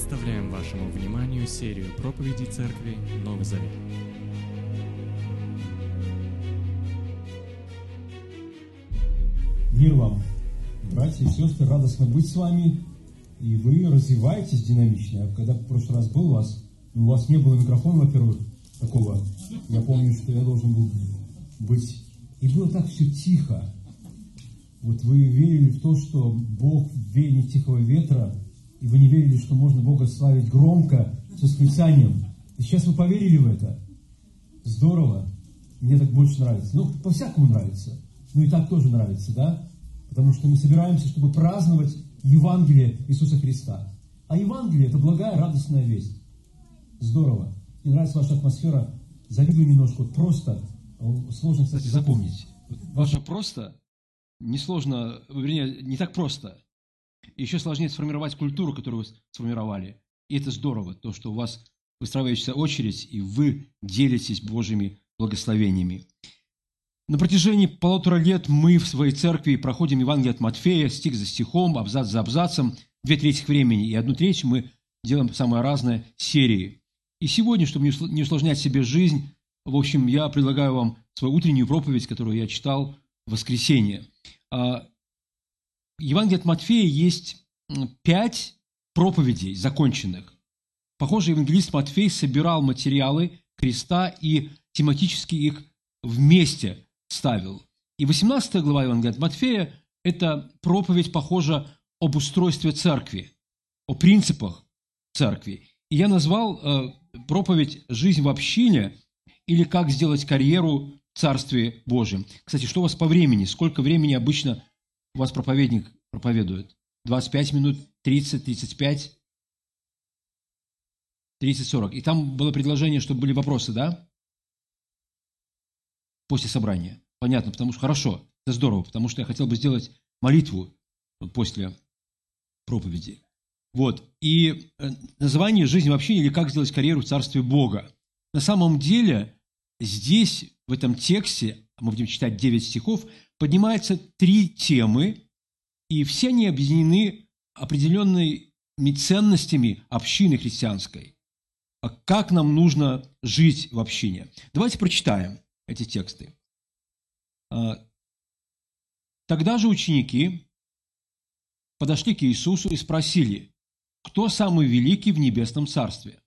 Представляем вашему вниманию серию проповедей Церкви Новый Завет. Мир вам, братья и сестры, радостно быть с вами. И вы развиваетесь динамично. Когда в прошлый раз был у вас, у вас не было микрофона, во-первых, такого. Я помню, что я должен был быть. И было так все тихо. Вот вы верили в то, что Бог в веянии тихого ветра, и вы не верили, что можно Бога славить громко, с восклицанием. И сейчас вы поверили в это. Здорово. Мне так больше нравится. Ну, по-всякому нравится. Ну и так тоже нравится, да? Потому что мы собираемся, чтобы праздновать Евангелие Иисуса Христа. А Евангелие – это благая, радостная весть. Здорово. Мне нравится ваша атмосфера. Завидую немножко. Вот просто. Сложно, Кстати, запомнить. Ваше просто несложно, вернее, не так просто. Еще сложнее сформировать культуру, которую вы сформировали. И это здорово, то, что у вас выстраивается очередь, и вы делитесь Божьими благословениями. На протяжении полутора лет мы в своей церкви проходим Евангелие от Матфея, стих за стихом, абзац за абзацем, две трети времени, и одну треть мы делаем самые разные серии. И сегодня, чтобы не усл- не усложнять себе жизнь, в общем, я предлагаю вам свою утреннюю проповедь, которую я читал в воскресенье. В Евангелии от Матфея есть пять проповедей законченных. Похоже, евангелист Матфей собирал материалы креста и тематически их вместе ставил. И 18 глава Евангелия от Матфея – это проповедь, похожа об устройстве церкви, о принципах церкви. И я назвал э, проповедь «Жизнь в общине» или «Как сделать карьеру в Царстве Божьем». Кстати, что у вас по времени? Сколько времени обычно у вас проповедник проповедует? 25 минут, 30, 35, 30, 40. И там было предложение, чтобы были вопросы, да? После собрания. Понятно, потому что хорошо, это здорово, потому что я хотел бы сделать молитву после проповеди. Вот. И э, название «Жизнь в общине» или «Как сделать карьеру в Царстве Бога». На самом деле здесь, в этом тексте, мы будем читать 9 стихов, поднимаются три темы, и все они объединены определенными ценностями общины христианской. А Как нам нужно жить в общине? Давайте прочитаем эти тексты. А, Тогда же ученики подошли к Иисусу и спросили, кто самый великий в небесном царстве?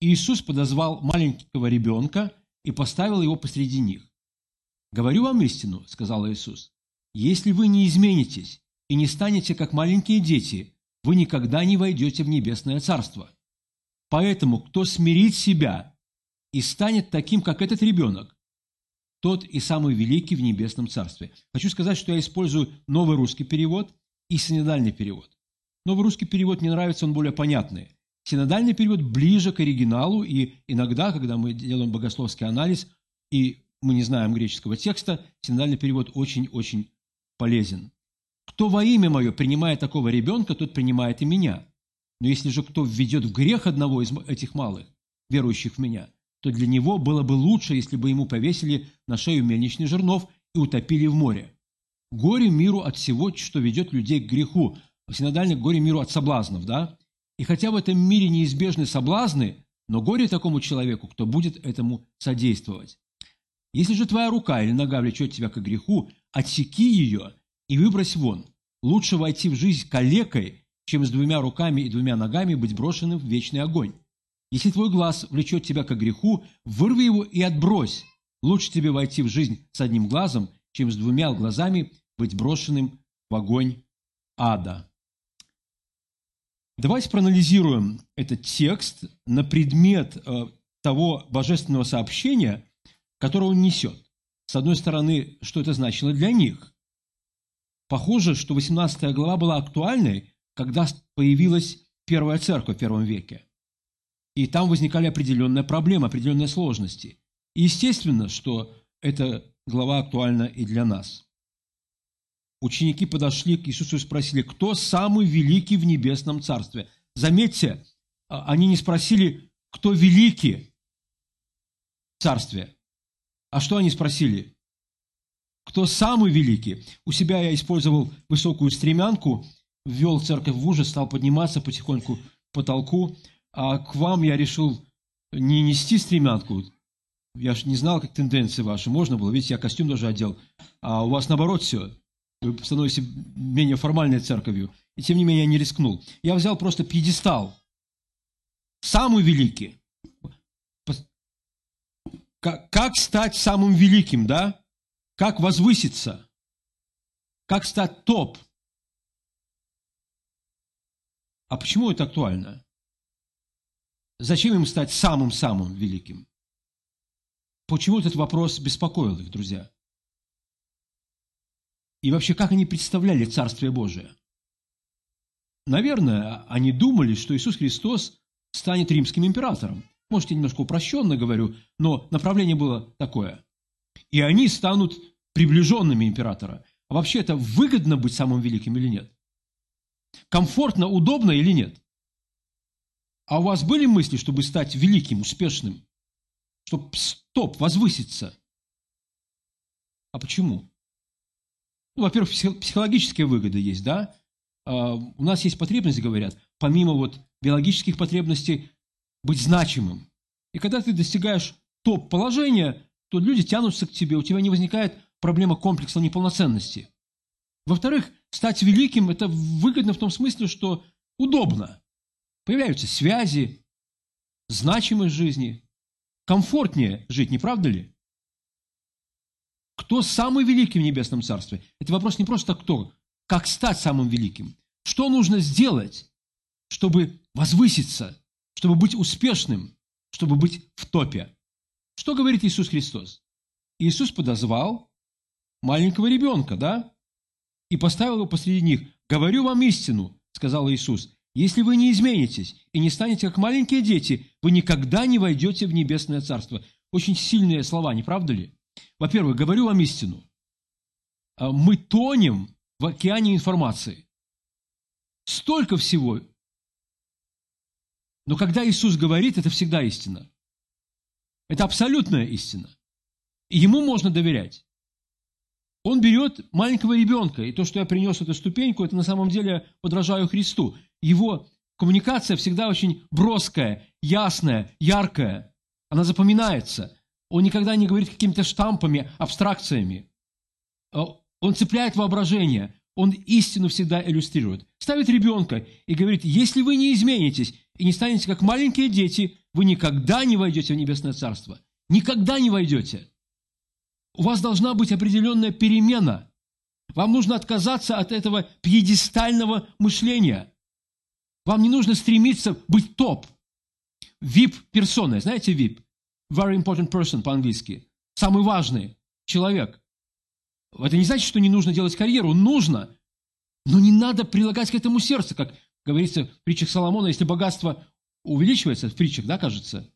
Иисус подозвал маленького ребенка и поставил его посреди них. «Говорю вам истину», – сказал Иисус, – «если вы не изменитесь и не станете как маленькие дети, вы никогда не войдете в небесное царство. Поэтому, кто смирит себя и станет таким, как этот ребенок, тот и самый великий в небесном царстве. Хочу сказать, что я использую новый русский перевод и синодальный перевод. Новый русский перевод мне нравится, он более понятный. Синодальный перевод ближе к оригиналу, и иногда, когда мы делаем богословский анализ, и мы не знаем греческого текста, синодальный перевод очень-очень полезен. Кто во имя мое принимает такого ребенка, тот принимает и меня. Но если же кто введет в грех одного из этих малых, верующих в меня, то для него было бы лучше, если бы ему повесили на шею мельничный жернов и утопили в море. Горе миру от всего, что ведет людей к греху. Синодально горе миру от соблазнов, да? И хотя в этом мире неизбежны соблазны, но горе такому человеку, кто будет этому содействовать. Если же твоя рука или нога влечет тебя к греху, отсеки ее и выбрось вон. Лучше войти в жизнь калекой, чем с двумя руками и двумя ногами быть брошенным в вечный огонь. Если твой глаз влечет тебя к греху, вырви его и отбрось. Лучше тебе войти в жизнь с одним глазом, чем с двумя глазами быть брошенным в огонь ада. Давайте проанализируем этот текст на предмет э, того божественного сообщения, которое он несет. С одной стороны, что это значило для них. Похоже, что 18 глава была актуальной, когда появилась первая церковь в первом веке. И там возникали определенные проблемы, определенные сложности. И естественно, что эта глава актуальна и для нас. Ученики подошли к Иисусу и спросили, кто самый великий в небесном царстве? Заметьте, а, они не спросили, кто великий в царстве. А что они спросили? Кто самый великий? У себя я использовал высокую стремянку, ввел церковь в ужас, стал подниматься потихоньку потолку, а к вам я решил не нести стремянку. Я же не знал, как тенденции ваши. Можно было, видите, я костюм даже одел. А у вас наоборот все. Вы становитесь менее формальной церковью. И тем не менее я не рискнул. Я взял просто пьедестал. Самый великий. Как, как стать самым великим, да? Как возвыситься? Как стать топ? А почему это актуально? Зачем им стать самым-самым великим? Почему этот вопрос беспокоил их, друзья? И вообще, как они представляли Царствие Божие? Наверное, они думали, что Иисус Христос станет римским императором. Может, я немножко упрощенно говорю, но направление было такое. И они станут приближенными императора. А вообще это выгодно быть самым великим или нет? Комфортно, удобно или нет? А у вас были мысли, чтобы стать великим, успешным? Чтобы стоп, возвыситься? А почему? Ну, во-первых, психологические выгоды есть, да? А, у нас есть потребность, говорят, помимо вот биологических потребностей, быть значимым. И когда ты достигаешь топ-положения, то люди тянутся к тебе, у тебя не возникает проблема комплекса неполноценности. Во-вторых, стать великим – это выгодно в том смысле, что удобно. Появляются связи, значимость жизни, комфортнее жить, не правда ли? Кто самый великий в Небесном Царстве? Это вопрос не просто кто, как стать самым великим. Что нужно сделать, чтобы возвыситься, чтобы быть успешным, чтобы быть в топе. Что говорит Иисус Христос? Иисус подозвал маленького ребенка, да? И поставил его посреди них. «Говорю вам истину», – сказал Иисус, – «если вы не изменитесь и не станете как маленькие дети, вы никогда не войдете в небесное царство». Очень сильные слова, не правда ли? Во-первых, говорю вам истину. А мы тонем в океане информации. Столько всего но когда Иисус говорит, это всегда истина. Это абсолютная истина. И ему можно доверять. Он берет маленького ребенка, и то, что я принес эту ступеньку, это на самом деле подражаю Христу. Его коммуникация всегда очень броская, ясная, яркая. Она запоминается. Он никогда не говорит какими-то штампами, абстракциями. А он цепляет воображение. Он истину всегда иллюстрирует. Ставит ребенка и говорит, если вы не изменитесь и не станете как маленькие дети, вы никогда не войдете в Небесное Царство. Никогда не войдете. У вас должна быть определенная перемена. Вам нужно отказаться от этого пьедестального мышления. Вам не нужно стремиться быть топ. VIP-персоной. Знаете VIP? Very important person по-английски. Самый важный человек. Это не значит, что не нужно делать карьеру. Нужно. Но не надо прилагать к этому сердце, как говорится в притчах Соломона, если богатство увеличивается, в притчах, да, кажется,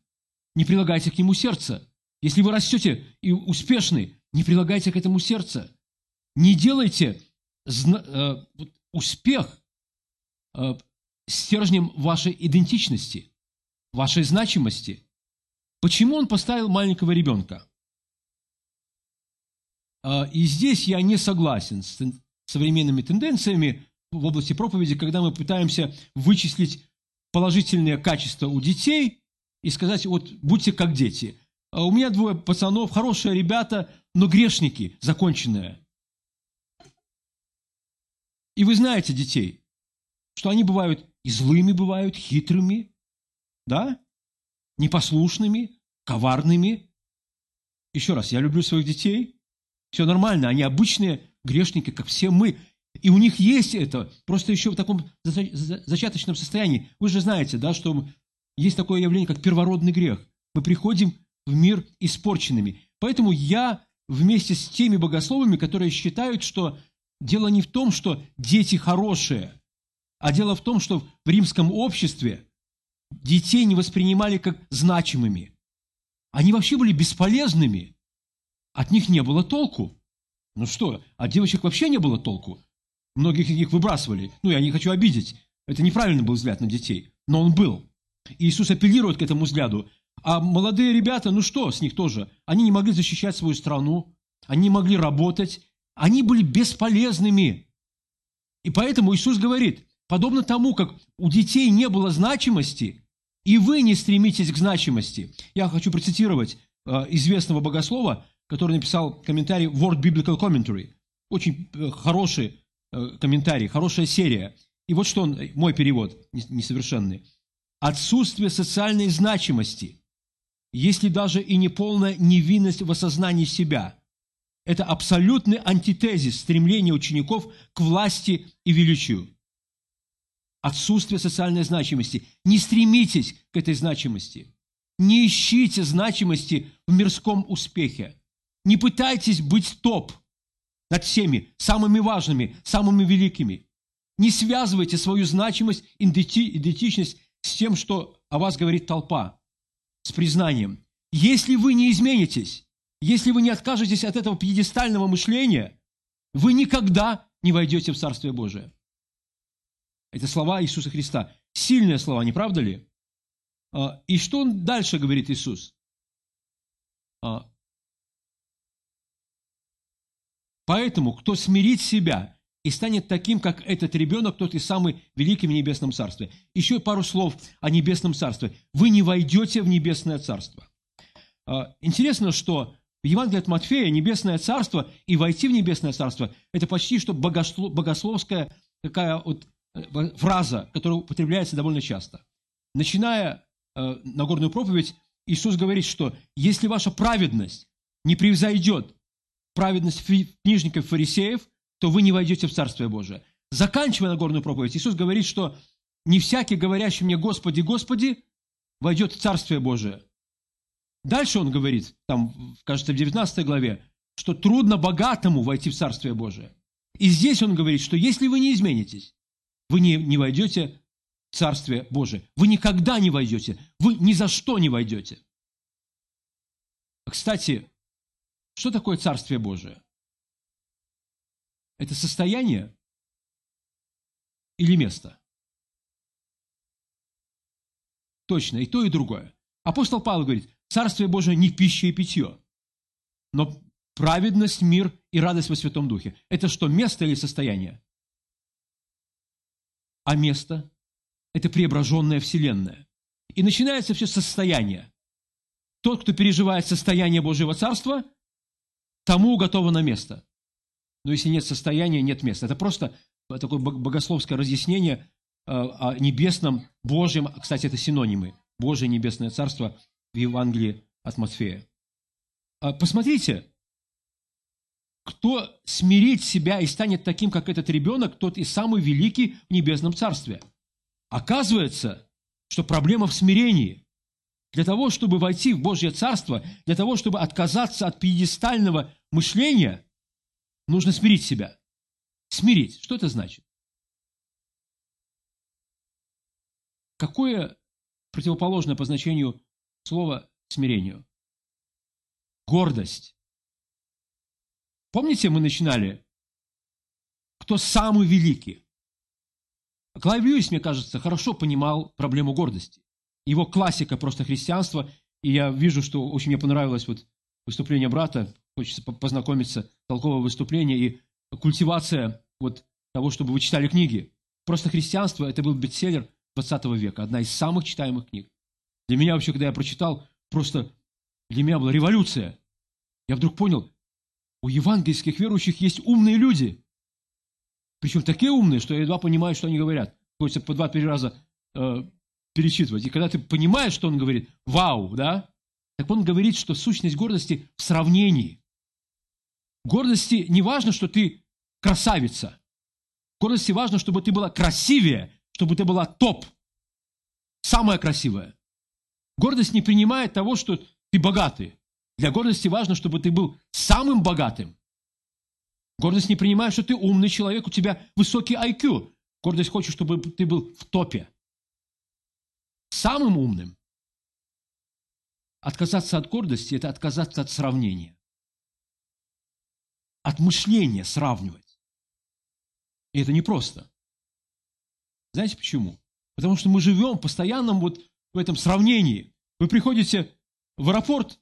не прилагайте к нему сердце. Если вы растете и успешны, не прилагайте к этому сердце. Не делайте э, успех э, стержнем вашей идентичности, вашей значимости. Почему он поставил маленького ребенка? Э, и здесь я не согласен с современными тенденциями, в области проповеди, когда мы пытаемся вычислить положительные качества у детей и сказать, вот будьте как дети. А у меня двое пацанов, хорошие ребята, но грешники, законченные. И вы знаете детей, что они бывают и злыми бывают, хитрыми, да, непослушными, коварными. Еще раз, я люблю своих детей, все нормально, они обычные грешники, как все мы. И у них есть это, просто еще в таком зачаточном состоянии. Вы же знаете, да, что есть такое явление, как первородный грех. Мы приходим в мир испорченными. Поэтому я вместе с теми богословами, которые считают, что дело не в том, что дети хорошие, а дело в том, что в римском обществе детей не воспринимали как значимыми. Они вообще были бесполезными. От них не было толку. Ну что, от девочек вообще не было толку. Многих из них выбрасывали. Ну, я не хочу обидеть. Это неправильный был взгляд на детей. Но он был. Иисус апеллирует к этому взгляду. А молодые ребята, ну что с них тоже? Они не могли защищать свою страну. Они не могли работать. Они были бесполезными. И поэтому Иисус говорит, подобно тому, как у детей не было значимости, и вы не стремитесь к значимости. Я хочу процитировать э, известного богослова, который написал комментарий Word Biblical Commentary. Очень э, хороший комментарий, хорошая серия. И вот что он, мой перевод несовершенный. Отсутствие социальной значимости, если даже и не полная невинность в осознании себя, это абсолютный антитезис стремления учеников к власти и величию. Отсутствие социальной значимости. Не стремитесь к этой значимости. Не ищите значимости в мирском успехе. Не пытайтесь быть топ над всеми, самыми важными, самыми великими. Не связывайте свою значимость, идентичность с тем, что о вас говорит толпа, с признанием. Если вы не изменитесь, если вы не откажетесь от этого пьедестального мышления, вы никогда не войдете в Царствие Божие. Это слова Иисуса Христа. Сильные слова, не правда ли? А, и что он дальше говорит Иисус? Поэтому, кто смирит себя и станет таким, как этот ребенок, тот и самый великий в небесном царстве. Еще пару слов о небесном царстве. Вы не войдете в небесное царство. А, интересно, что в Евангелии от Матфея небесное царство и войти в небесное царство – это почти что богословская такая вот э, фраза, которая употребляется довольно часто. Начиная э, Нагорную проповедь, Иисус говорит, что если ваша праведность не превзойдет праведность книжников фарисеев, то вы не войдете в Царствие Божие. Заканчивая Нагорную проповедь, Иисус говорит, что не всякий, говорящий мне «Господи, Господи», войдет в Царствие Божие. Дальше он говорит, там, кажется, в 19 главе, что трудно богатому войти в Царствие Божие. И здесь он говорит, что если вы не изменитесь, вы не, не войдете в Царствие Божие. Вы никогда не войдете. Вы ни за что не войдете. Кстати, что такое Царствие Божие? Это состояние или место? Точно, и то, и другое. Апостол Павел говорит, Царствие Божие не пища и питье, но праведность, мир и радость во Святом Духе. Это что, место или состояние? А место – это преображенная Вселенная. И начинается все состояние. Тот, кто переживает состояние Божьего Царства, тому уготовано место. Но если нет состояния, нет места. Это просто такое богословское разъяснение э, о небесном, Божьем, кстати, это синонимы, Божье небесное царство в Евангелии от Матфея. А посмотрите, кто смирит себя и станет таким, как этот ребенок, тот и самый великий в небесном царстве. Оказывается, что проблема в смирении – для того, чтобы войти в Божье Царство, для того, чтобы отказаться от пьедестального мышления, нужно смирить себя. Смирить. Что это значит? Какое противоположное по значению слова смирению? Гордость. Помните, мы начинали? Кто самый великий? Клайв мне кажется, хорошо понимал проблему гордости его классика просто христианства. И я вижу, что очень мне понравилось вот выступление брата, хочется познакомиться, толковое выступление и культивация вот того, чтобы вы читали книги. Просто христианство – это был бестселлер 20 века, одна из самых читаемых книг. Для меня вообще, когда я прочитал, просто для меня была революция. Я вдруг понял, у евангельских верующих есть умные люди. Причем такие умные, что я едва понимаю, что они говорят. Хочется по два-три раза э, перечитывать. И когда ты понимаешь, что он говорит, вау, да? Так он говорит, что сущность гордости в сравнении. Гордости не важно, что ты красавица. Гордости важно, чтобы ты была красивее, чтобы ты была топ. Самая красивая. Гордость не принимает того, что ты богатый. Для гордости важно, чтобы ты был самым богатым. Гордость не принимает, что ты умный человек, у тебя высокий IQ. Гордость хочет, чтобы ты был в топе самым умным. Отказаться от гордости – это отказаться от сравнения. От мышления сравнивать. И это непросто. Знаете почему? Потому что мы живем постоянно вот в этом сравнении. Вы приходите в аэропорт,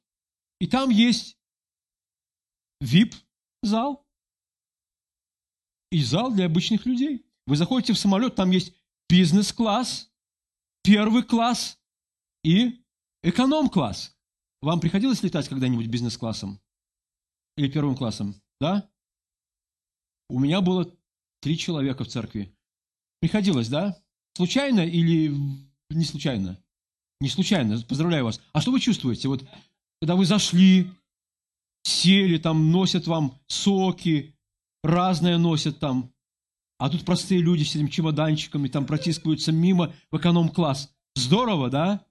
и там есть VIP-зал и зал для обычных людей. Вы заходите в самолет, там есть бизнес-класс, первый класс и эконом-класс. Вам приходилось летать когда-нибудь бизнес-классом? Или первым классом? Да? У меня было три человека в церкви. Приходилось, да? Случайно или не случайно? Не случайно, поздравляю вас. А что вы чувствуете? Вот, когда вы зашли, сели, там носят вам соки, разное носят там, а тут простые люди с этим чемоданчиками там протискиваются мимо в эконом-класс. Здорово, да?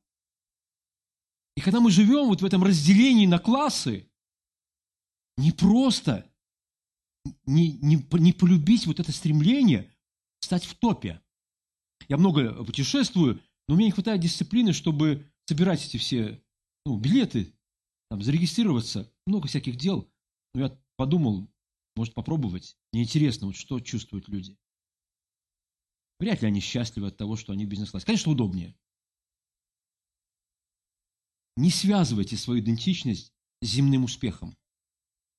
И когда мы живем вот в этом разделении на классы, не просто не, не, не полюбить вот это стремление стать в топе. Я много путешествую, но меня не хватает дисциплины, чтобы собирать эти все ну, билеты, там, зарегистрироваться, много всяких дел. Но я подумал, может попробовать. Мне интересно, вот что чувствуют люди. Вряд ли они счастливы от того, что они в бизнес-классе. Конечно, удобнее. Не связывайте свою идентичность с земным успехом.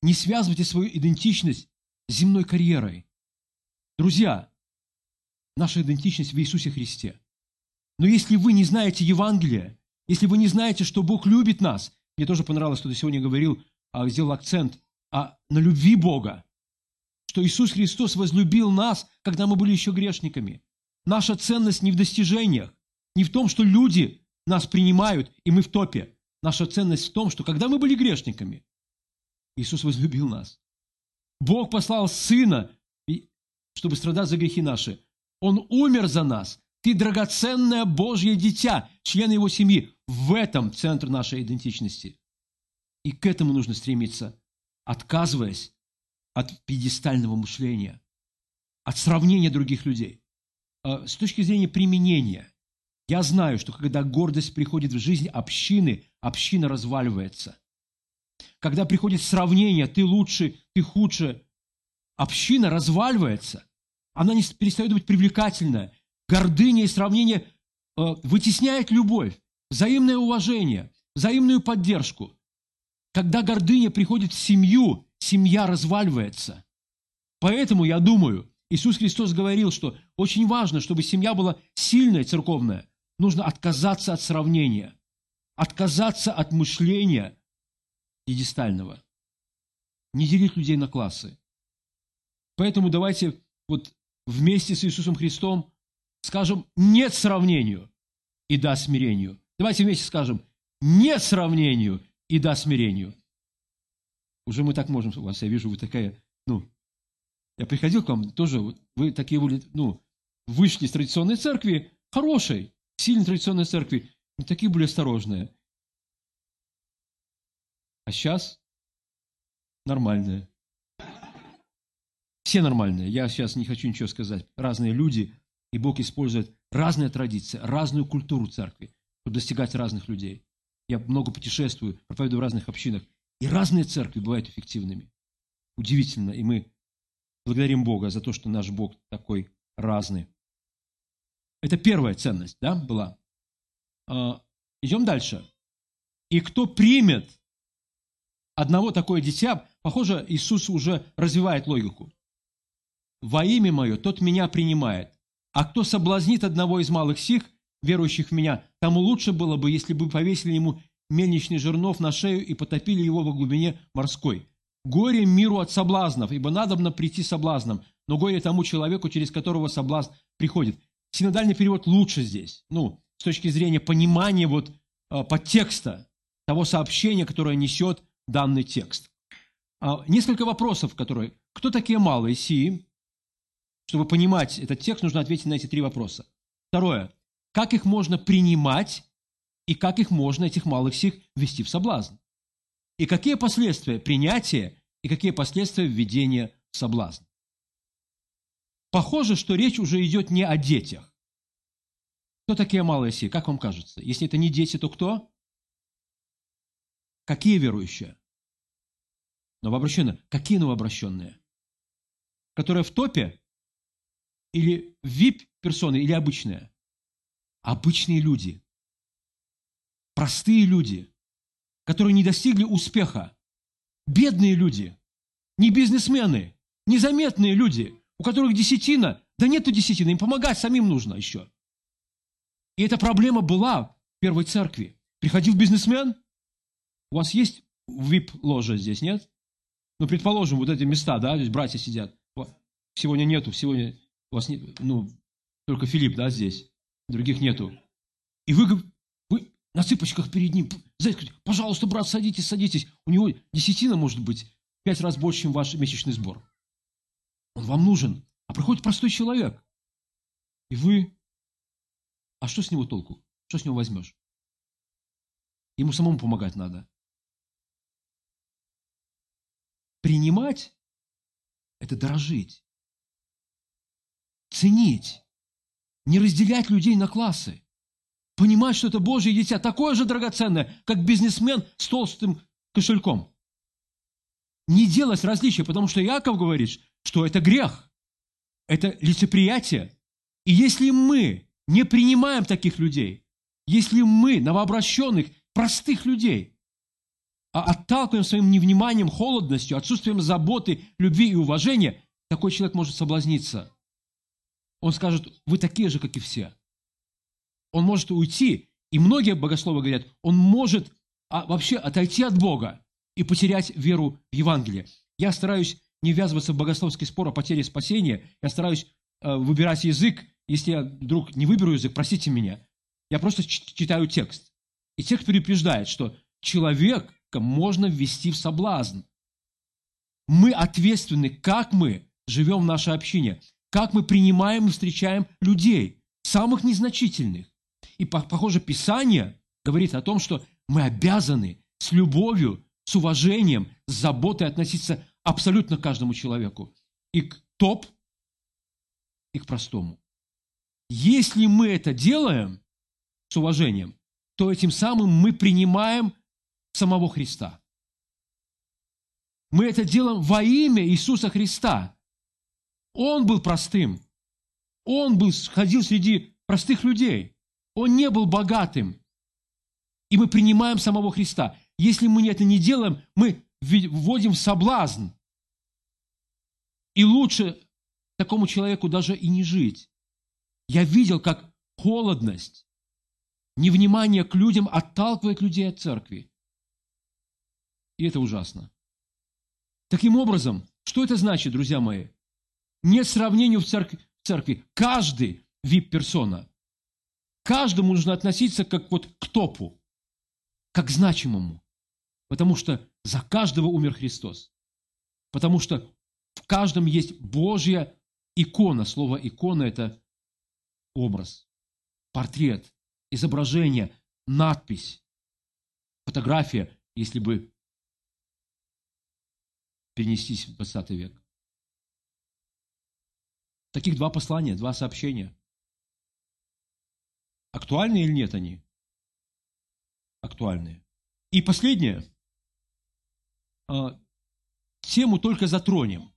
Не связывайте свою идентичность с земной карьерой. Друзья, наша идентичность в Иисусе Христе. Но если вы не знаете Евангелия, если вы не знаете, что Бог любит нас, мне тоже понравилось, что ты сегодня говорил, а, сделал акцент а, на любви Бога, что Иисус Христос возлюбил нас, когда мы были еще грешниками. Наша ценность не в достижениях, не в том, что люди нас принимают, и мы в топе. Наша ценность в том, что когда мы были грешниками, Иисус возлюбил нас. Бог послал Сына, чтобы страдать за грехи наши. Он умер за нас. Ты драгоценное Божье дитя, член Его семьи. В этом центр нашей идентичности. И к этому нужно стремиться, отказываясь от пьедестального мышления, от сравнения других людей. А, с точки зрения применения, я знаю, что когда гордость приходит в жизнь общины, община разваливается. Когда приходит сравнение, ты лучше, ты худше, община разваливается. Она не перестает быть привлекательной. Гордыня и сравнение э, вытесняет любовь, взаимное уважение, взаимную поддержку. Когда гордыня приходит в семью, семья разваливается. Поэтому я думаю, Иисус Христос говорил, что очень важно, чтобы семья была сильная, церковная. Нужно отказаться от сравнения, отказаться от мышления пьедестального, не делить людей на классы. Поэтому давайте вот вместе с Иисусом Христом скажем «нет сравнению» и «да смирению». Давайте вместе скажем «нет сравнению» и «да смирению». Уже мы так можем у вас, я вижу, вы такая, ну, я приходил к вам, тоже вы такие были, ну, вышли из традиционной церкви, хорошей, сильной традиционной церкви, но такие были осторожные. А сейчас нормальные. Все нормальные. Я сейчас не хочу ничего сказать. Разные люди, и Бог использует разные традиции, разную культуру церкви, чтобы достигать разных людей. Я много путешествую, проповедую в разных общинах. И разные церкви бывают эффективными. Удивительно. И мы благодарим Бога за то, что наш Бог такой разный. Это первая ценность, да, была. А, идем дальше. И кто примет одного такое дитя, похоже, Иисус уже развивает логику. «Во имя мое тот меня принимает, а кто соблазнит одного из малых сих, верующих в меня, тому лучше было бы, если бы повесили ему мельничный жернов на шею и потопили его во глубине морской. Горе миру от соблазнов, ибо надобно прийти соблазном, но горе тому человеку, через которого соблазн приходит. Синодальный перевод лучше здесь, ну, с точки зрения понимания вот э, подтекста того сообщения, которое несет данный текст. А, несколько вопросов, которые... Кто такие малые сии? Чтобы понимать этот текст, нужно ответить на эти три вопроса. Второе. Как их можно принимать и как их можно, этих малых сих, ввести в соблазн? И какие последствия принятия и какие последствия введения в соблазн? Похоже, что речь уже идет не о детях. Кто такие малые сии? Как вам кажется? Если это не дети, то кто? Какие верующие? Новообращенные. Какие новообращенные? Которые в топе? Или VIP-персоны, или обычные? Обычные люди. Простые люди, которые не достигли успеха. Бедные люди. Не бизнесмены. Незаметные люди, у которых десятина Да нету десятины, им помогать самим нужно еще. И эта проблема была в первой церкви. Приходил бизнесмен, у вас есть вип-ложа здесь, нет? Ну, предположим, вот эти места, да, здесь братья сидят. Сегодня нету, сегодня у вас нет, ну, только Филипп, да, здесь. Других нету. И вы на цыпочках перед ним, пожалуйста, брат, садитесь, садитесь. У него десятина может быть пять раз больше, чем ваш месячный сбор. Он вам нужен. А приходит простой человек. И вы... А что с него толку? Что с него возьмешь? Ему самому помогать надо. Принимать – это дорожить. Ценить. Не разделять людей на классы. Понимать, что это Божье дитя, такое же драгоценное, как бизнесмен с толстым кошельком. Не делать различия, потому что Яков говорит, что это грех, это лицеприятие. И если мы не принимаем таких людей, если мы, новообращенных, простых людей, а отталкиваем своим невниманием, холодностью, отсутствием заботы, любви и уважения, такой человек может соблазниться. Он скажет, вы такие же, как и все. Он может уйти, и многие богословы говорят, он может а, вообще отойти от Бога и потерять веру в Евангелие. Я стараюсь не ввязываться в богословский спор о потере спасения. Я стараюсь э, выбирать язык. Если я вдруг не выберу язык, простите меня. Я просто читаю текст. И текст предупреждает, что человека можно ввести в соблазн. Мы ответственны, как мы живем в нашей общине, как мы принимаем и встречаем людей, самых незначительных. И, похоже, Писание говорит о том, что мы обязаны с любовью, с уважением, с заботой относиться абсолютно каждому человеку. И к топ, и к простому. Если мы это делаем с уважением, то этим самым мы принимаем самого Христа. Мы это делаем во имя Иисуса Христа. Он был простым. Он был, ходил среди простых людей. Он не был богатым. И мы принимаем самого Христа. Если мы это не делаем, мы вводим в соблазн. И лучше такому человеку даже и не жить. Я видел, как холодность, невнимание к людям отталкивает людей от церкви. И это ужасно. Таким образом, что это значит, друзья мои? Нет сравнения в церкви. В церкви. Каждый вип-персона. Каждому нужно относиться как вот к топу, как значимому. Потому что за каждого умер Христос. Потому что в каждом есть Божья икона. Слово икона – это образ, портрет, изображение, надпись, фотография, если бы перенестись в 20 век. Таких два послания, два сообщения. Актуальны или нет они? Актуальные. И последнее. А, тему только затронем.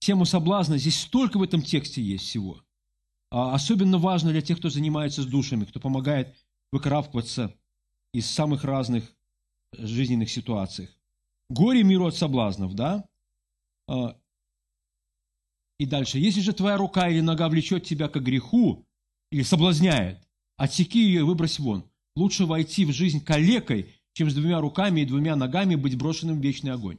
Тему соблазна. Здесь столько в этом тексте есть всего. А, особенно важно для тех, кто занимается с душами, кто помогает выкарабкиваться из самых разных жизненных ситуаций. Горе миру от соблазнов, да? А, и дальше. Если же твоя рука или нога влечет тебя к греху или соблазняет, отсеки ее и выбрось вон. Лучше войти в жизнь калекой, чем с двумя руками и двумя ногами быть брошенным в вечный огонь.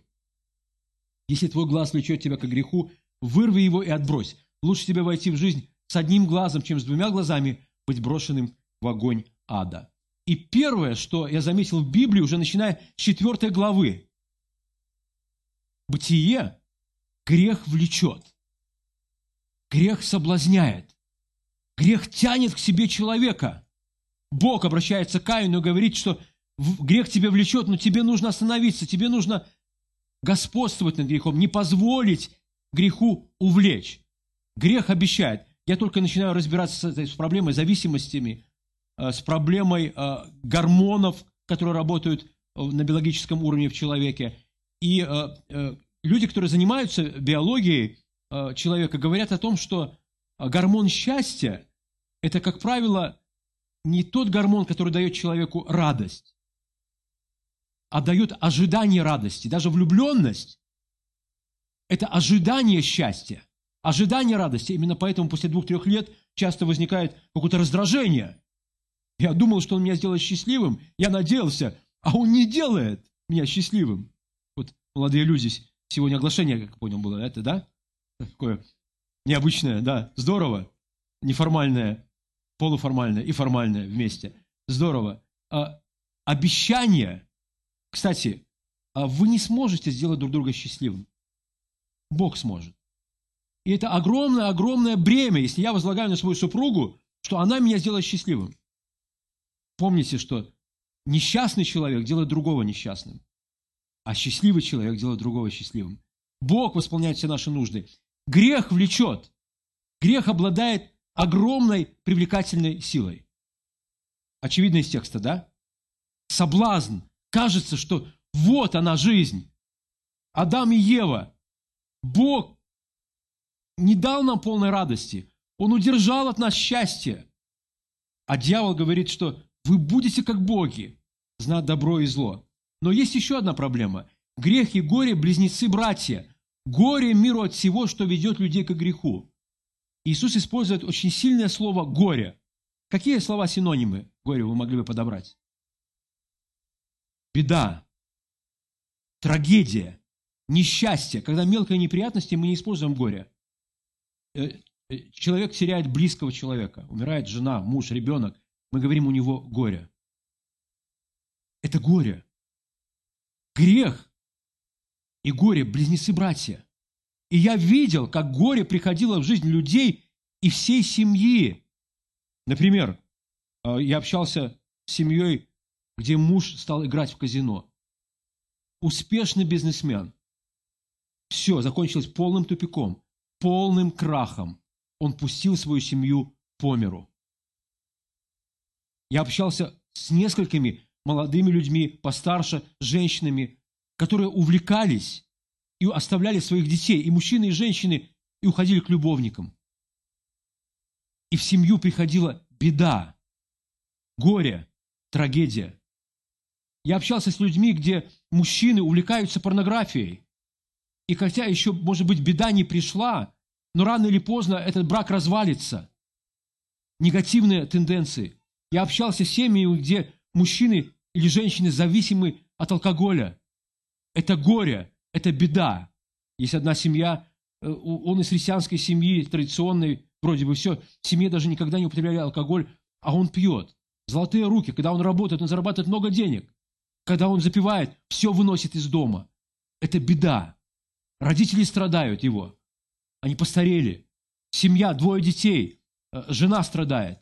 Если твой глаз влечет тебя к греху, вырви его и отбрось. Лучше тебе войти в жизнь с одним глазом, чем с двумя глазами быть брошенным в огонь ада. И первое, что я заметил в Библии, уже начиная с четвертой главы, Бытие грех влечет, грех соблазняет, грех тянет к себе человека. Бог обращается к Каину и говорит, что грех тебя влечет, но тебе нужно остановиться, тебе нужно господствовать над грехом, не позволить греху увлечь. Грех обещает. Я только начинаю разбираться с, с проблемой зависимостями, э, с проблемой э, гормонов, которые работают э, на биологическом уровне в человеке. И люди, которые занимаются биологией человека, говорят о том, что гормон счастья – это, как правило, не тот гормон, который дает человеку радость, а дает ожидание радости. Даже влюбленность – это ожидание счастья, ожидание радости. Именно поэтому после двух-трех лет часто возникает какое-то раздражение. Я думал, что он меня сделает счастливым, я надеялся, а он не делает меня счастливым. Вот молодые люди, сегодня оглашение, как понял, было, это, да? Такое необычное, да, здорово, неформальное, полуформальное и формальное вместе. Здорово. А, обещание, кстати, а вы не сможете сделать друг друга счастливым. Бог сможет. И это огромное-огромное бремя, если я возлагаю на свою супругу, что она меня сделает счастливым. Помните, что несчастный человек делает другого несчастным, а счастливый человек делает другого счастливым. Бог восполняет все наши нужды. Грех влечет. Грех обладает огромной привлекательной силой. Очевидно из текста, да? Соблазн. Кажется, что вот она жизнь. Адам и Ева. Бог не дал нам полной радости. Он удержал от нас счастье. А дьявол говорит, что вы будете как боги, знать добро и зло. Но есть еще одна проблема. Грех и горе – близнецы-братья. Горе миру от всего, что ведет людей к греху. Иисус использует очень сильное слово «горе». Какие слова-синонимы горе вы могли бы подобрать? Беда, трагедия, несчастье. Когда мелкие неприятности, мы не используем горе. Э, э, человек теряет близкого человека, умирает жена, муж, ребенок. Мы говорим у него горе. Это горе. Грех и горе – близнецы-братья. И я видел, как горе приходило в жизнь людей и всей семьи. Например, э, я общался с семьей, где муж стал играть в казино. Успешный бизнесмен. Все, закончилось полным тупиком, полным крахом. Он пустил свою семью по миру. Я общался с несколькими молодыми людьми, постарше, женщинами, которые увлекались и оставляли своих детей, и мужчины, и женщины, и уходили к любовникам. И в семью приходила беда, горе, трагедия. Я общался с людьми, где мужчины увлекаются порнографией. И хотя еще, может быть, беда не пришла, но рано или поздно этот брак развалится. Негативные тенденции. Я общался с семьями, где мужчины или женщины зависимы от алкоголя. Это горе, это беда. Есть одна семья, э, он из христианской семьи, традиционной, вроде бы все, в семье даже никогда не употребляли алкоголь, а он пьет. Золотые руки, когда он работает, он зарабатывает много денег. Когда он запивает, все выносит из дома. Это беда. Родители страдают его. Они постарели. Семья, двое детей. Э, жена страдает.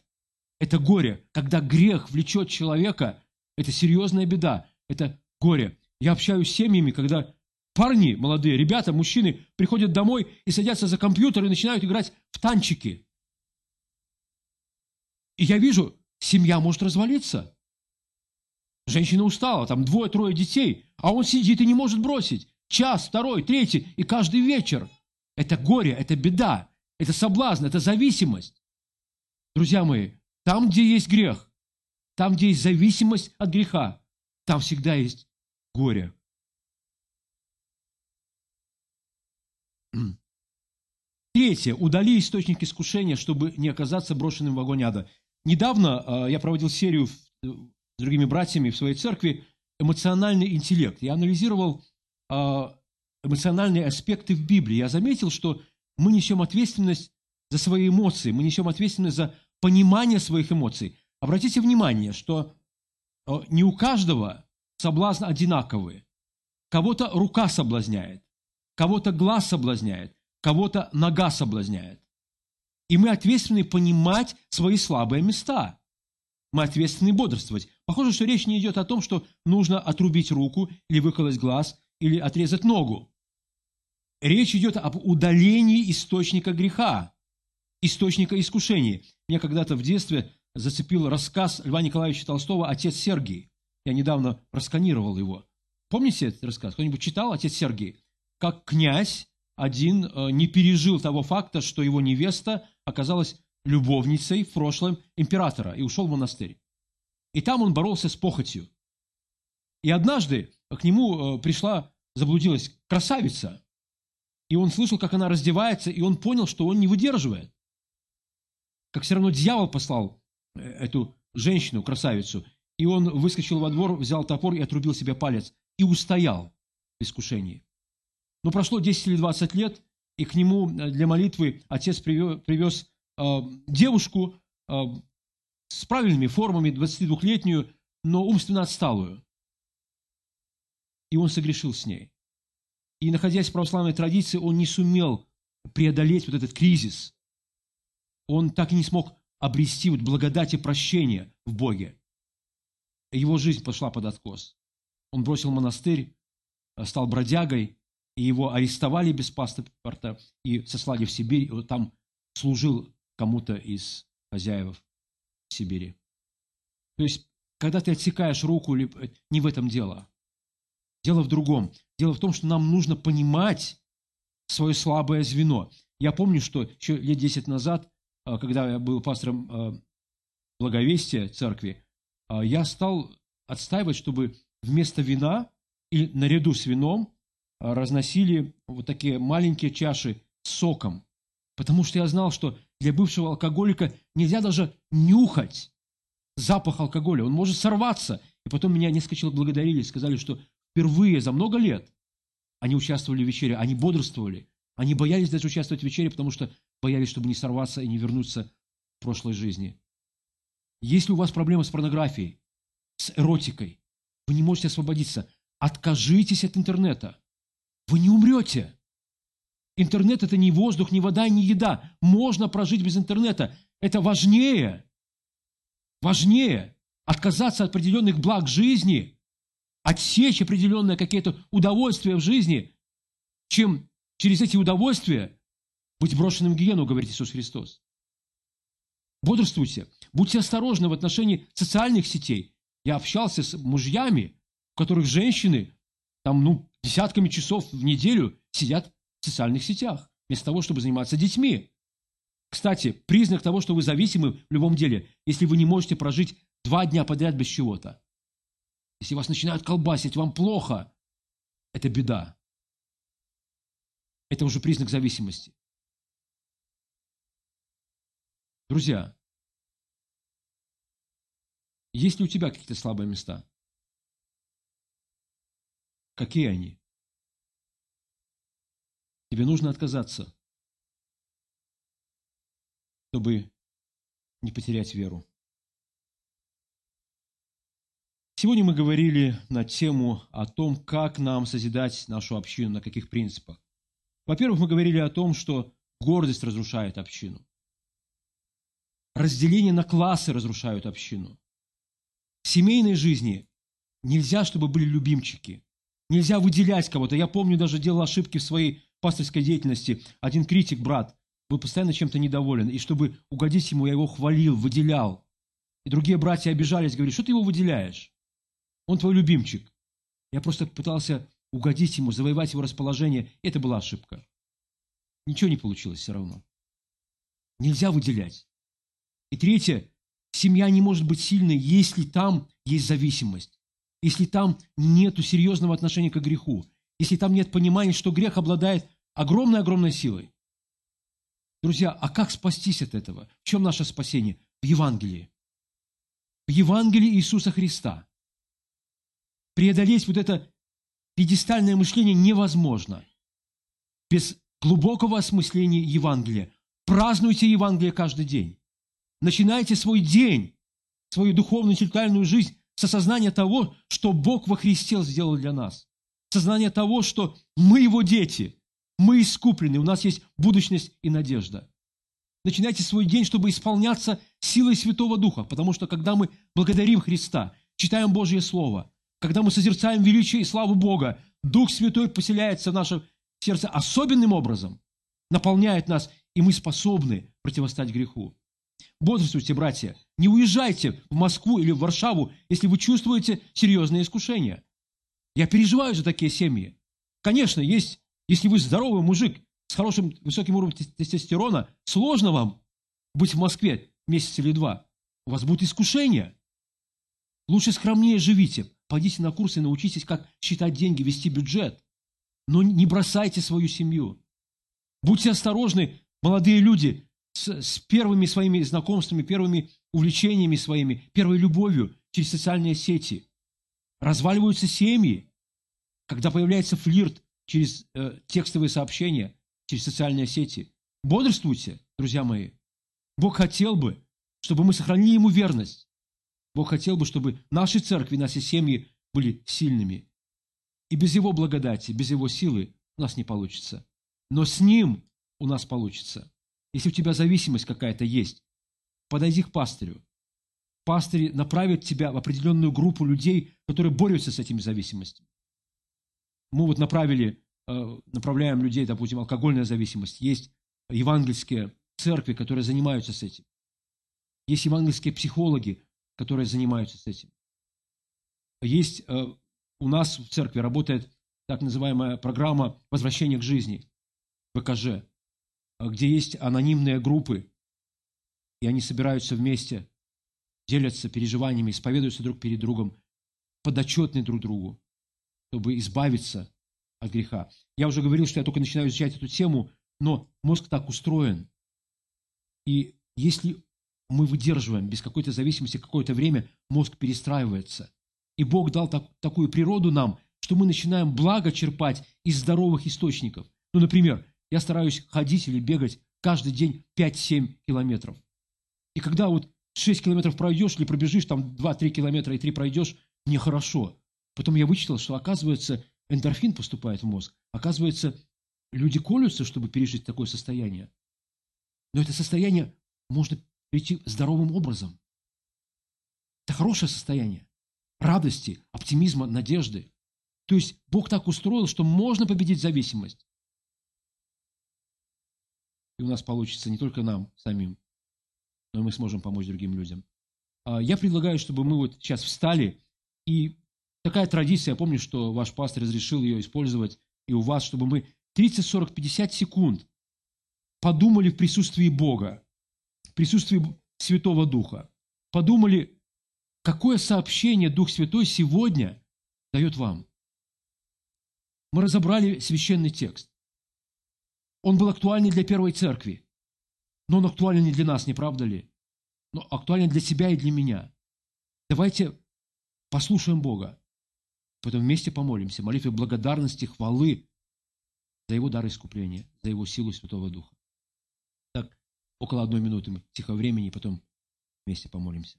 Это горе. Когда грех влечет человека, это серьезная беда. Это горе. Я общаюсь с семьями, когда парни молодые, ребята, мужчины приходят домой и садятся за компьютер и начинают играть в танчики. И я вижу, семья может развалиться. Женщина устала, там двое-трое детей, а он сидит и не может бросить. Час, второй, третий, и каждый вечер. Это горе, это беда, это соблазн, это зависимость. Друзья мои, там, где есть грех, там, где есть зависимость от греха, там всегда есть горе. Третье. Удали источник искушения, чтобы не оказаться брошенным в огонь ада. Недавно э, я проводил серию в, э, с другими братьями в своей церкви «Эмоциональный интеллект». Я анализировал э, эмоциональные аспекты в Библии. Я заметил, что мы несем ответственность за свои эмоции, мы несем ответственность за понимание своих эмоций. Обратите внимание, что э, не у каждого соблазн одинаковый. Кого-то рука соблазняет, кого-то глаз соблазняет, кого-то нога соблазняет. И мы ответственны понимать свои слабые места. Мы ответственны бодрствовать. Похоже, что речь не идет о том, что нужно отрубить руку или выколоть глаз или отрезать ногу. Речь идет об удалении источника греха, источника искушений. Меня когда-то в детстве зацепил рассказ Льва Николаевича Толстого «Отец Сергий». Я недавно просканировал его. Помните этот рассказ? Кто-нибудь читал «Отец Сергий»? Как князь один э, не пережил того факта, что его невеста оказалась любовницей в прошлом императора и ушел в монастырь. И там он боролся с похотью. И однажды к нему э, пришла, заблудилась красавица. И он слышал, как она раздевается, и он понял, что он не выдерживает. Как все равно дьявол послал э, эту женщину, красавицу. И он выскочил во двор, взял топор и отрубил себе палец. И устоял в искушении. Но прошло 10 или 20 лет, и к нему э, для молитвы отец привез, э, девушку э, с правильными формами, 22-летнюю, но умственно отсталую. И он согрешил с ней. И находясь в православной традиции, он не сумел преодолеть вот этот кризис. Он так и не смог обрести вот благодать и прощение в Боге. Его жизнь пошла под откос. Он бросил монастырь, стал бродягой, и его арестовали без паспорта и сослали в Сибирь, и там служил кому-то из хозяев Сибири. То есть, когда ты отсекаешь руку, не в этом дело. Дело в другом. Дело в том, что нам нужно понимать свое слабое звено. Я помню, что еще лет 10 назад, а, когда я был пастором а, Благовестия церкви, я стал отстаивать, чтобы вместо вина и наряду с вином разносили вот такие маленькие чаши с соком. Потому что я знал, что для бывшего алкоголика нельзя даже нюхать запах алкоголя. Он может сорваться. И потом меня несколько человек благодарили, сказали, что впервые за много лет они участвовали в вечере, они бодрствовали. Они боялись даже участвовать в вечере, потому что боялись, чтобы не сорваться и не вернуться в прошлой жизни. Если у вас проблемы с порнографией, с эротикой, вы не можете освободиться, откажитесь от интернета. Вы не умрете. Интернет – это не воздух, не вода, не еда. Можно прожить без интернета. Это важнее. Важнее отказаться от определенных благ жизни, отсечь определенные какие-то удовольствия в жизни, чем через эти удовольствия быть брошенным в гиену, говорит Иисус Христос. Бодрствуйте, будьте осторожны в отношении социальных сетей. Я общался с мужьями, у которых женщины там, ну, десятками часов в неделю сидят в социальных сетях, вместо того, чтобы заниматься детьми. Кстати, признак того, что вы зависимы в любом деле, если вы не можете прожить два дня подряд без чего-то. Если вас начинают колбасить, вам плохо, это беда. Это уже признак зависимости. Друзья, есть ли у тебя какие-то слабые места? Какие они? Тебе нужно отказаться, чтобы не потерять веру. Сегодня мы говорили на тему о том, как нам созидать нашу общину, на каких принципах. Во-первых, мы говорили о том, что гордость разрушает общину. Разделение на классы разрушают общину. В семейной жизни нельзя, чтобы были любимчики. Нельзя выделять кого-то. Я помню, даже делал ошибки в своей пасторской деятельности. Один критик, брат, был постоянно чем-то недоволен. И чтобы угодить ему, я его хвалил, выделял. И другие братья обижались, говорили, что ты его выделяешь? Он твой любимчик. Я просто пытался угодить ему, завоевать его расположение. Это была ошибка. Ничего не получилось все равно. Нельзя выделять. И третье, семья не может быть сильной, если там есть зависимость если там нет серьезного отношения к греху, если там нет понимания, что грех обладает огромной-огромной силой. Друзья, а как спастись от этого? В чем наше спасение? В Евангелии. В Евангелии Иисуса Христа. Преодолеть вот это пьедестальное мышление невозможно без глубокого осмысления Евангелия. Празднуйте Евангелие каждый день. Начинайте свой день, свою духовную интеллектуальную жизнь с осознания того, что Бог во Христе сделал для нас. Сознание того, что мы Его дети, мы искуплены, у нас есть будущность и надежда. Начинайте свой день, чтобы исполняться силой Святого Духа, потому что когда мы благодарим Христа, читаем Божье Слово, когда мы созерцаем величие и славу Бога, Дух Святой поселяется в наше сердце особенным образом, наполняет нас, и мы способны противостать греху. Бодрствуйте, братья. Не уезжайте в Москву или в Варшаву, если вы чувствуете серьезные искушения. Я переживаю за такие семьи. Конечно, есть, если вы здоровый мужик с хорошим высоким уровнем тестостерона, сложно вам быть в Москве месяц или два. У вас будет искушение. Лучше скромнее живите. Пойдите на курсы и научитесь, как считать деньги, вести бюджет. Но не бросайте свою семью. Будьте осторожны, молодые люди, с, с первыми своими знакомствами, первыми увлечениями своими, первой любовью через социальные сети. Разваливаются семьи, когда появляется флирт через э, текстовые сообщения, через социальные сети. Бодрствуйте, друзья мои. Бог хотел бы, чтобы мы сохранили Ему верность. Бог хотел бы, чтобы наши церкви, наши семьи были сильными. И без Его благодати, без Его силы у нас не получится. Но с Ним у нас получится. Если у тебя зависимость какая-то есть, подойди к пастырю. Пастырь направит тебя в определенную группу людей, которые борются с этими зависимостями. Мы вот направили, э, направляем людей, допустим, алкогольная зависимость. Есть евангельские церкви, которые занимаются с этим. Есть евангельские психологи, которые занимаются с этим. Есть э, у нас в церкви работает так называемая программа возвращения к жизни, ВКЖ, где есть анонимные группы, и они собираются вместе, делятся переживаниями, исповедуются друг перед другом, подотчетны друг другу, чтобы избавиться от греха. Я уже говорил, что я только начинаю изучать эту тему, но мозг так устроен. И если мы выдерживаем без какой-то зависимости какое-то время, мозг перестраивается. И Бог дал так, такую природу нам, что мы начинаем благо черпать из здоровых источников. Ну, например, я стараюсь ходить или бегать каждый день 5-7 километров. И когда вот 6 километров пройдешь или пробежишь, там 2-3 километра и 3 пройдешь, мне хорошо. Потом я вычитал, что, оказывается, эндорфин поступает в мозг. Оказывается, люди колются, чтобы пережить такое состояние. Но это состояние можно прийти здоровым образом. Это хорошее состояние радости, оптимизма, надежды. То есть Бог так устроил, что можно победить зависимость. И у нас получится не только нам самим, но и мы сможем помочь другим людям. А, я предлагаю, чтобы мы вот сейчас встали, и такая традиция, я помню, что ваш пастор разрешил ее использовать и у вас, чтобы мы 30, 40, 50 секунд подумали в присутствии Бога, в присутствии Святого Духа, подумали, какое сообщение Дух Святой сегодня дает вам. Мы разобрали священный текст. Он был актуальный для первой церкви, но он актуален не для нас, не правда ли? Но актуален для себя и для меня. Давайте послушаем Бога, потом вместе помолимся, молитвой благодарности, хвалы за Его дар искупления, за Его силу Святого Духа. Так, около одной минуты мы тихо времени, и потом вместе помолимся.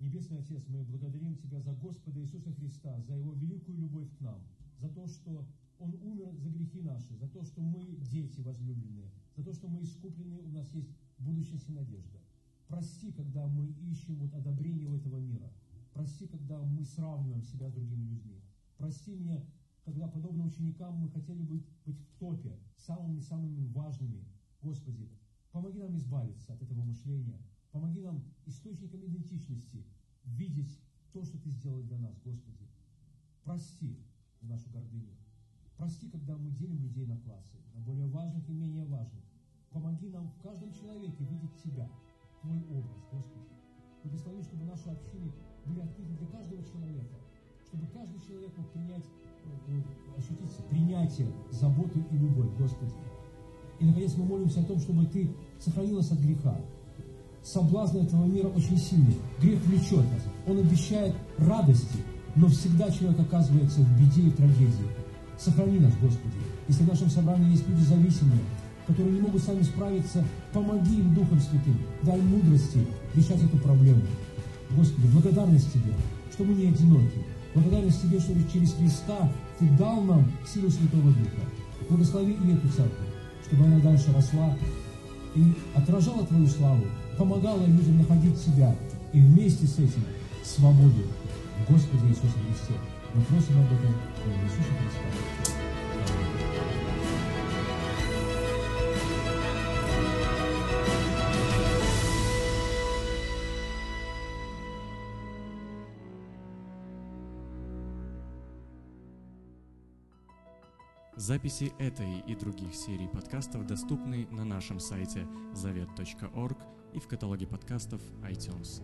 Небесный Отец, мы благодарим Тебя за Господа Иисуса Христа, за Его великую любовь к нам, за то, что Он умер за грехи наши, за то, что мы дети возлюбленные, за то, что мы искуплены, у нас есть будущность и надежда. Прости, когда мы ищем вот одобрение у этого мира. Прости, когда мы сравниваем себя с другими людьми. Прости меня, когда, подобно ученикам, мы хотели быть, быть в топе, самыми-самыми важными. Господи, помоги нам избавиться от этого мышления. Помоги нам источником идентичности видеть то, что Ты сделал для нас, Господи. Прости нашу гордыню. Прости, когда мы делим людей на классы, на более важных и менее важных. Помоги нам в каждом человеке видеть Тебя, Твой образ, Господи. Благослови, чтобы наши общины были открыты для каждого человека, чтобы каждый человек мог принять, э, ощутить принятие, заботу и любовь, Господи. И, наконец, мы молимся о том, чтобы Ты сохранил от греха. Соблазны этого мира очень сильные. Грех влечет нас. Он обещает радости, но всегда человек оказывается в беде и трагедии. Сохрани нас, Господи. Если в нашем собрании есть люди зависимые, которые не могут сами справиться, помоги им Духом Святым. Дай мудрости решать эту проблему. Господи, благодарность Тебе, что мы не одиноки. Благодарность Тебе, что через Христа Ты дал нам силу Святого Духа. Благослови и эту церковь, чтобы она дальше росла и отражала Твою славу, помогала людям находить себя и вместе с этим свободу в Господе Иисусе Христе. Мы просим об этом Иисуса Христа. Записи этой и других серий подкастов доступны на нашем сайте завет.орг и в каталоге подкастов iTunes.